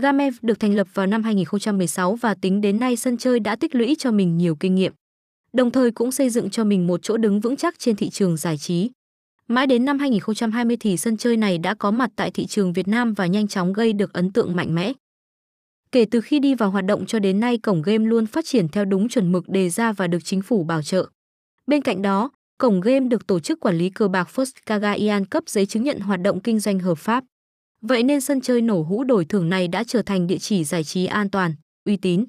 Gamev được thành lập vào năm 2016 và tính đến nay sân chơi đã tích lũy cho mình nhiều kinh nghiệm. Đồng thời cũng xây dựng cho mình một chỗ đứng vững chắc trên thị trường giải trí. Mãi đến năm 2020 thì sân chơi này đã có mặt tại thị trường Việt Nam và nhanh chóng gây được ấn tượng mạnh mẽ. Kể từ khi đi vào hoạt động cho đến nay, cổng game luôn phát triển theo đúng chuẩn mực đề ra và được chính phủ bảo trợ. Bên cạnh đó, cổng game được tổ chức quản lý cờ bạc First Kagaian cấp giấy chứng nhận hoạt động kinh doanh hợp pháp. Vậy nên sân chơi nổ hũ đổi thưởng này đã trở thành địa chỉ giải trí an toàn, uy tín.